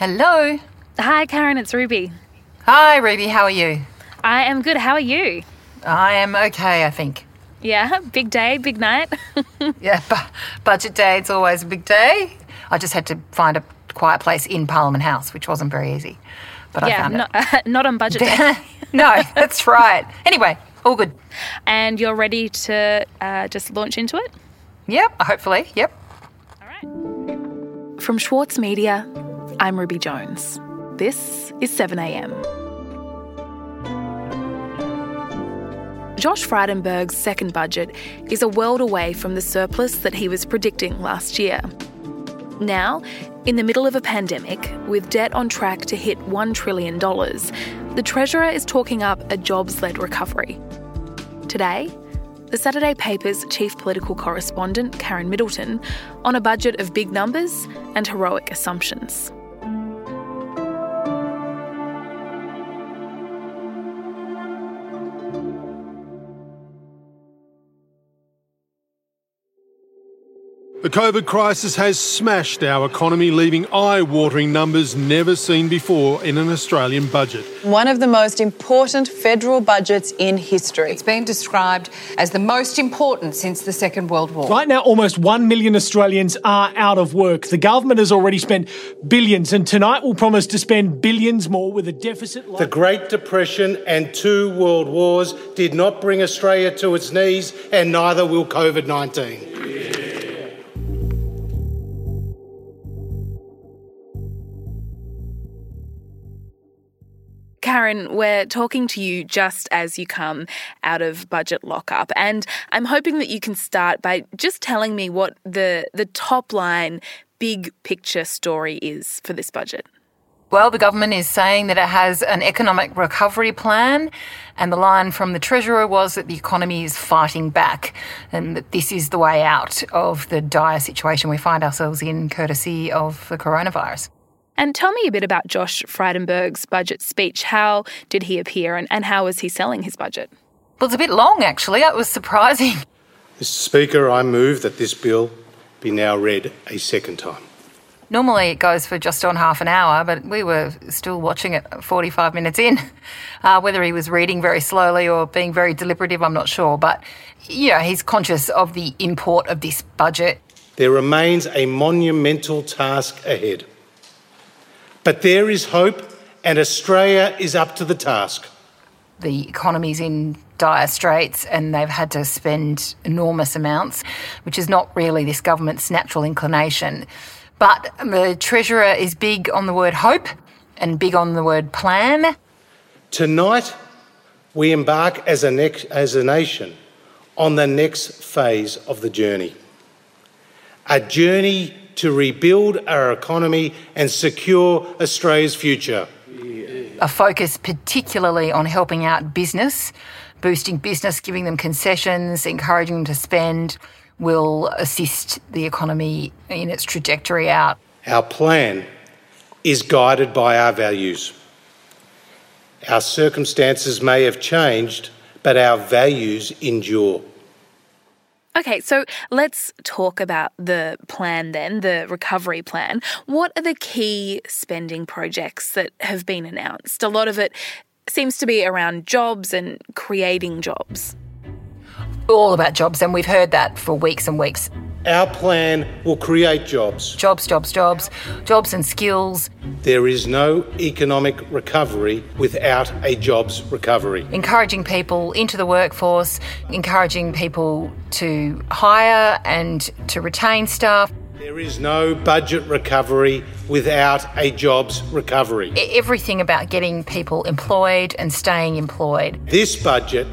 Hello. Hi, Karen, it's Ruby. Hi, Ruby. How are you? I am good. How are you? I am okay, I think. Yeah, big day, big night. Yeah, bu- budget day, it's always a big day. I just had to find a quiet place in Parliament House, which wasn't very easy. But I yeah, found not, not on budget day. no, that's right. Anyway, all good. and you're ready to uh, just launch into it? Yep, hopefully. Yep. All right. From Schwartz Media, I'm Ruby Jones. This is 7am. Josh Frydenberg's second budget is a world away from the surplus that he was predicting last year. Now, in the middle of a pandemic, with debt on track to hit $1 trillion, the Treasurer is talking up a jobs led recovery. Today, the Saturday paper's chief political correspondent, Karen Middleton, on a budget of big numbers and heroic assumptions. The COVID crisis has smashed our economy, leaving eye watering numbers never seen before in an Australian budget. One of the most important federal budgets in history. It's been described as the most important since the Second World War. Right now, almost 1 million Australians are out of work. The government has already spent billions, and tonight will promise to spend billions more with a deficit like. The Great Depression and two world wars did not bring Australia to its knees, and neither will COVID 19. We're talking to you just as you come out of budget lockup, and I'm hoping that you can start by just telling me what the the top line big picture story is for this budget. Well, the government is saying that it has an economic recovery plan, and the line from the Treasurer was that the economy is fighting back, and that this is the way out of the dire situation we find ourselves in, courtesy of the coronavirus. And tell me a bit about Josh Frydenberg's budget speech. How did he appear, and, and how was he selling his budget? Well, it's a bit long, actually. It was surprising. Mr. Speaker, I move that this bill be now read a second time. Normally it goes for just on half an hour, but we were still watching it 45 minutes in. Uh, whether he was reading very slowly or being very deliberative, I'm not sure. But, you know, he's conscious of the import of this budget. There remains a monumental task ahead. But there is hope, and Australia is up to the task. The economy's in dire straits and they've had to spend enormous amounts, which is not really this government's natural inclination. But the Treasurer is big on the word hope and big on the word plan. Tonight, we embark as a, next, as a nation on the next phase of the journey. A journey to rebuild our economy and secure Australia's future. a focus particularly on helping out business, boosting business, giving them concessions, encouraging them to spend, will assist the economy in its trajectory out. Our plan is guided by our values. Our circumstances may have changed, but our values endure. Okay, so let's talk about the plan then, the recovery plan. What are the key spending projects that have been announced? A lot of it seems to be around jobs and creating jobs. All about jobs, and we've heard that for weeks and weeks. Our plan will create jobs. Jobs, jobs, jobs, jobs and skills, There is no economic recovery without a jobs recovery. encouraging people into the workforce, encouraging people to hire and to retain staff. There is no budget recovery without a jobs recovery. Everything about getting people employed and staying employed. This budget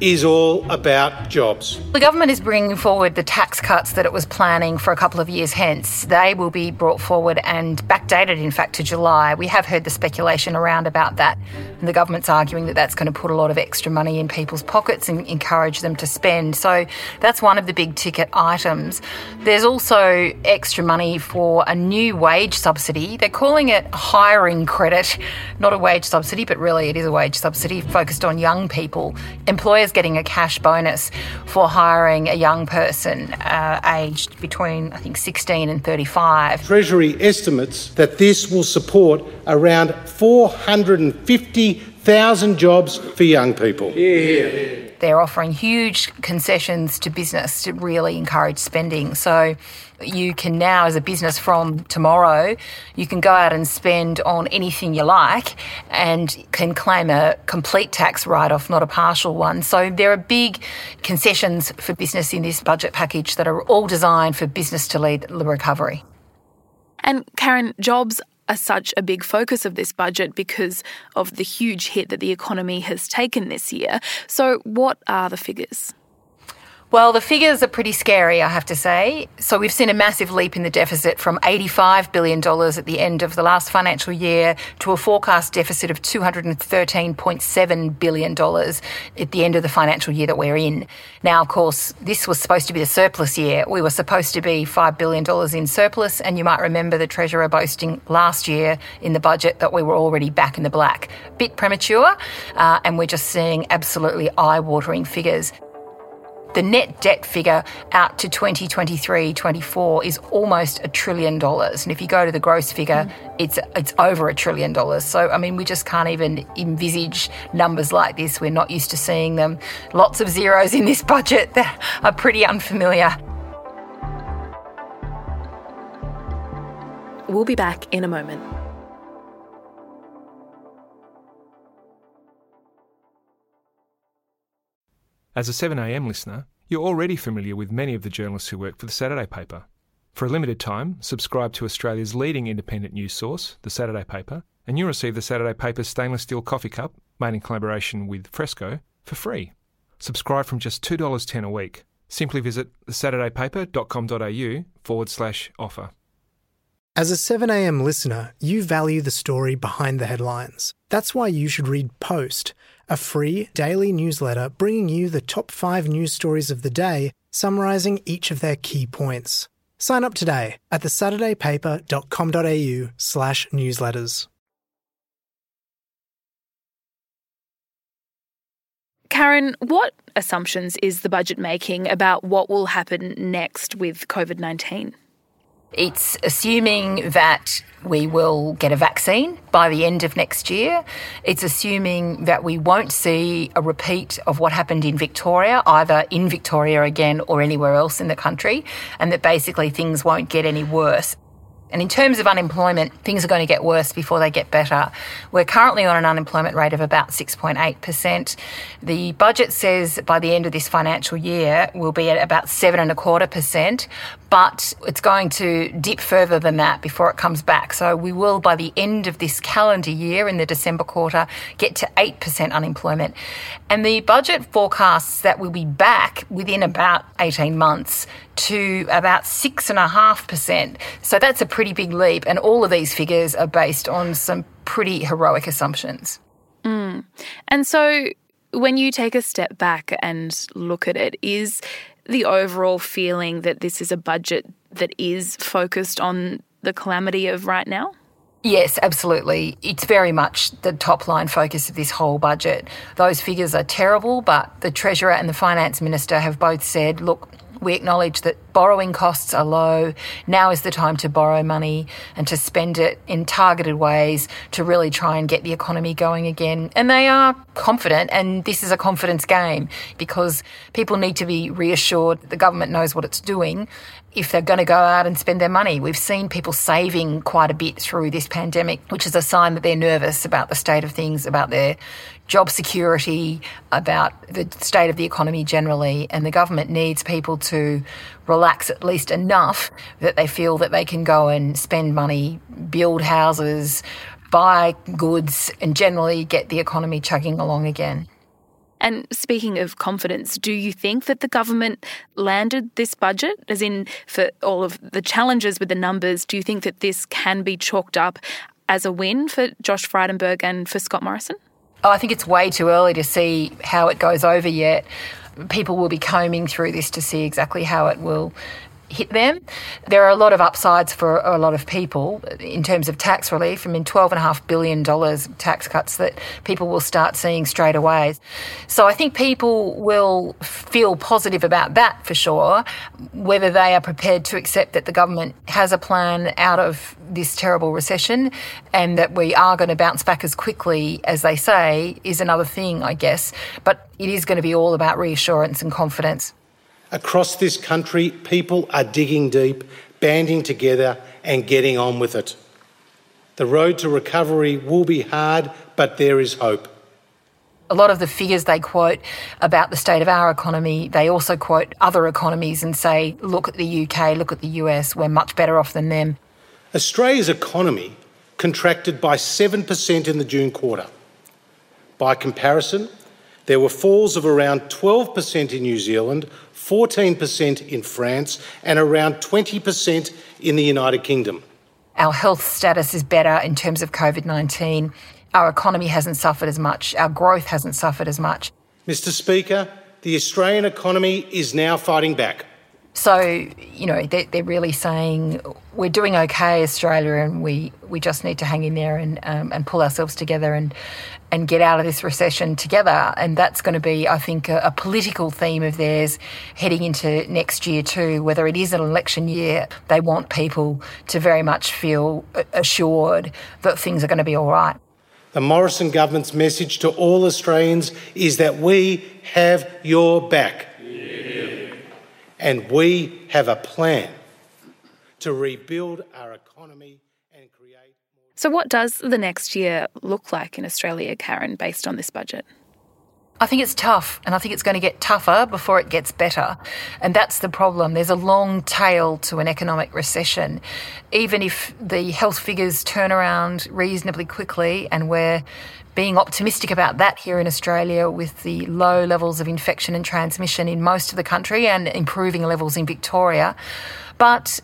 is all about jobs. The government is bringing forward the tax cuts that it was planning for a couple of years hence. They will be brought forward and backdated, in fact, to July. We have heard the speculation around about that, and the government's arguing that that's going to put a lot of extra money in people's pockets and encourage them to spend. So that's one of the big ticket items. There's also extra money for a new wage subsidy. They're calling it hiring credit, not a wage subsidy, but really it is a wage subsidy focused on young people. Employers employers getting a cash bonus for hiring a young person uh, aged between, I think, 16 and 35. Treasury estimates that this will support around 450,000 jobs for young people. Yeah. They're offering huge concessions to business to really encourage spending. So you can now, as a business from tomorrow, you can go out and spend on anything you like and can claim a complete tax write off, not a partial one. So there are big concessions for business in this budget package that are all designed for business to lead the recovery. And Karen, jobs are such a big focus of this budget because of the huge hit that the economy has taken this year. So, what are the figures? Well, the figures are pretty scary, I have to say. So we've seen a massive leap in the deficit from $85 billion at the end of the last financial year to a forecast deficit of $213.7 billion at the end of the financial year that we're in. Now, of course, this was supposed to be a surplus year. We were supposed to be $5 billion in surplus, and you might remember the Treasurer boasting last year in the budget that we were already back in the black. Bit premature, uh, and we're just seeing absolutely eye watering figures the net debt figure out to 2023 24 is almost a trillion dollars. And if you go to the gross figure, mm. it's, it's over a trillion dollars. So, I mean, we just can't even envisage numbers like this. We're not used to seeing them. Lots of zeros in this budget that are pretty unfamiliar. We'll be back in a moment. As a 7am listener, you're already familiar with many of the journalists who work for the Saturday paper. For a limited time, subscribe to Australia's leading independent news source, the Saturday paper, and you'll receive the Saturday paper's stainless steel coffee cup, made in collaboration with Fresco, for free. Subscribe from just $2.10 a week. Simply visit thesaturdaypaper.com.au forward slash offer. As a 7am listener, you value the story behind the headlines. That's why you should read Post a free daily newsletter bringing you the top five news stories of the day, summarising each of their key points. Sign up today at thesaturdaypaper.com.au slash newsletters. Karen, what assumptions is the budget making about what will happen next with COVID 19? It's assuming that we will get a vaccine by the end of next year. It's assuming that we won't see a repeat of what happened in Victoria, either in Victoria again or anywhere else in the country, and that basically things won't get any worse. And in terms of unemployment, things are going to get worse before they get better. We're currently on an unemployment rate of about 6.8%. The budget says by the end of this financial year, we'll be at about seven and a quarter percent, but it's going to dip further than that before it comes back. So we will, by the end of this calendar year in the December quarter, get to 8% unemployment. And the budget forecasts that we'll be back within about 18 months to about 6.5%. So that's a pretty big leap. And all of these figures are based on some pretty heroic assumptions. Mm. And so when you take a step back and look at it, is the overall feeling that this is a budget that is focused on the calamity of right now? Yes, absolutely. It's very much the top line focus of this whole budget. Those figures are terrible, but the Treasurer and the Finance Minister have both said, look, we acknowledge that borrowing costs are low. Now is the time to borrow money and to spend it in targeted ways to really try and get the economy going again. And they are confident, and this is a confidence game because people need to be reassured the government knows what it's doing if they're going to go out and spend their money. We've seen people saving quite a bit through this pandemic, which is a sign that they're nervous about the state of things, about their job security, about the state of the economy generally, and the government needs people to relax at least enough that they feel that they can go and spend money, build houses, buy goods, and generally get the economy chugging along again. And speaking of confidence, do you think that the government landed this budget? As in, for all of the challenges with the numbers, do you think that this can be chalked up as a win for Josh Frydenberg and for Scott Morrison? Oh, I think it's way too early to see how it goes over yet. People will be combing through this to see exactly how it will hit them. There are a lot of upsides for a lot of people in terms of tax relief. I mean, $12.5 billion tax cuts that people will start seeing straight away. So I think people will feel positive about that for sure. Whether they are prepared to accept that the government has a plan out of this terrible recession and that we are going to bounce back as quickly as they say is another thing, I guess. But it is going to be all about reassurance and confidence. Across this country, people are digging deep, banding together, and getting on with it. The road to recovery will be hard, but there is hope. A lot of the figures they quote about the state of our economy, they also quote other economies and say, look at the UK, look at the US, we're much better off than them. Australia's economy contracted by 7% in the June quarter. By comparison, there were falls of around 12% in New Zealand, 14% in France, and around 20% in the United Kingdom. Our health status is better in terms of COVID 19. Our economy hasn't suffered as much. Our growth hasn't suffered as much. Mr. Speaker, the Australian economy is now fighting back. So, you know, they're, they're, really saying we're doing okay, Australia, and we, we just need to hang in there and, um, and pull ourselves together and, and get out of this recession together. And that's going to be, I think, a, a political theme of theirs heading into next year, too. Whether it is an election year, they want people to very much feel assured that things are going to be all right. The Morrison government's message to all Australians is that we have your back. And we have a plan to rebuild our economy and create. So, what does the next year look like in Australia, Karen, based on this budget? I think it's tough, and I think it's going to get tougher before it gets better. And that's the problem. There's a long tail to an economic recession. Even if the health figures turn around reasonably quickly, and we're being optimistic about that here in Australia with the low levels of infection and transmission in most of the country and improving levels in Victoria. But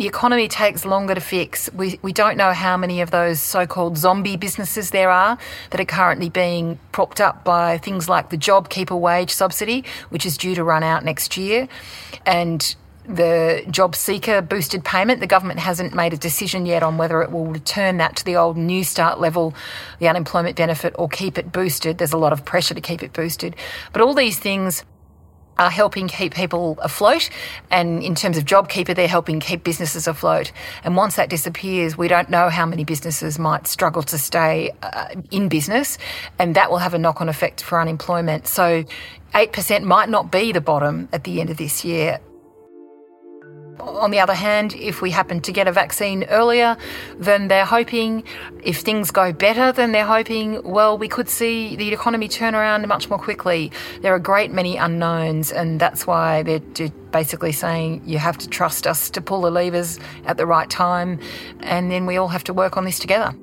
the economy takes longer to fix. We, we don't know how many of those so called zombie businesses there are that are currently being propped up by things like the JobKeeper wage subsidy, which is due to run out next year, and the JobSeeker boosted payment. The government hasn't made a decision yet on whether it will return that to the old Newstart level, the unemployment benefit, or keep it boosted. There's a lot of pressure to keep it boosted. But all these things are helping keep people afloat. And in terms of JobKeeper, they're helping keep businesses afloat. And once that disappears, we don't know how many businesses might struggle to stay uh, in business. And that will have a knock on effect for unemployment. So 8% might not be the bottom at the end of this year. On the other hand, if we happen to get a vaccine earlier than they're hoping, if things go better than they're hoping, well, we could see the economy turn around much more quickly. There are a great many unknowns, and that's why they're basically saying you have to trust us to pull the levers at the right time, and then we all have to work on this together.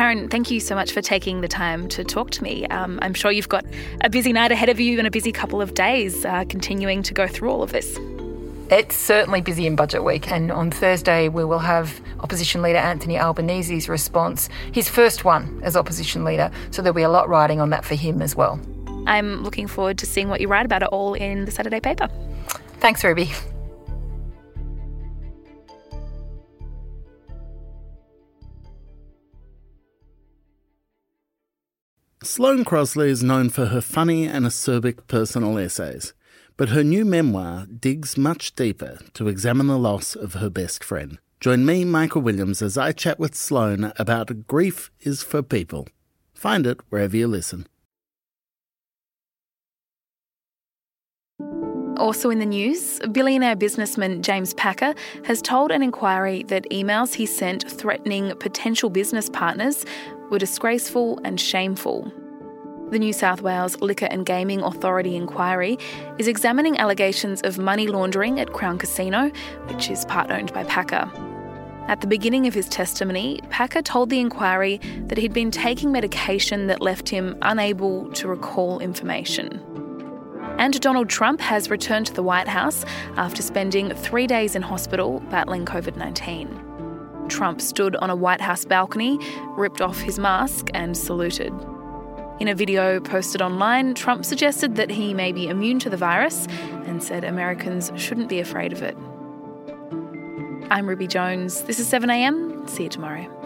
Karen, thank you so much for taking the time to talk to me. Um, I'm sure you've got a busy night ahead of you and a busy couple of days uh, continuing to go through all of this. It's certainly busy in budget week, and on Thursday we will have opposition leader Anthony Albanese's response, his first one as opposition leader. So there'll be a lot riding on that for him as well. I'm looking forward to seeing what you write about it all in the Saturday paper. Thanks, Ruby. Sloane Crosley is known for her funny and acerbic personal essays, but her new memoir digs much deeper to examine the loss of her best friend. Join me, Michael Williams, as I chat with Sloane about Grief is for People. Find it wherever you listen. Also in the news, billionaire businessman James Packer has told an inquiry that emails he sent threatening potential business partners were disgraceful and shameful. The New South Wales Liquor and Gaming Authority inquiry is examining allegations of money laundering at Crown Casino, which is part owned by Packer. At the beginning of his testimony, Packer told the inquiry that he'd been taking medication that left him unable to recall information. And Donald Trump has returned to the White House after spending three days in hospital battling COVID 19. Trump stood on a White House balcony, ripped off his mask, and saluted. In a video posted online, Trump suggested that he may be immune to the virus and said Americans shouldn't be afraid of it. I'm Ruby Jones. This is 7am. See you tomorrow.